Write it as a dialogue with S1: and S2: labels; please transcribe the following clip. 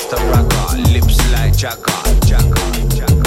S1: Rasta Raka, lips like Jagger, Jagger, Jagger.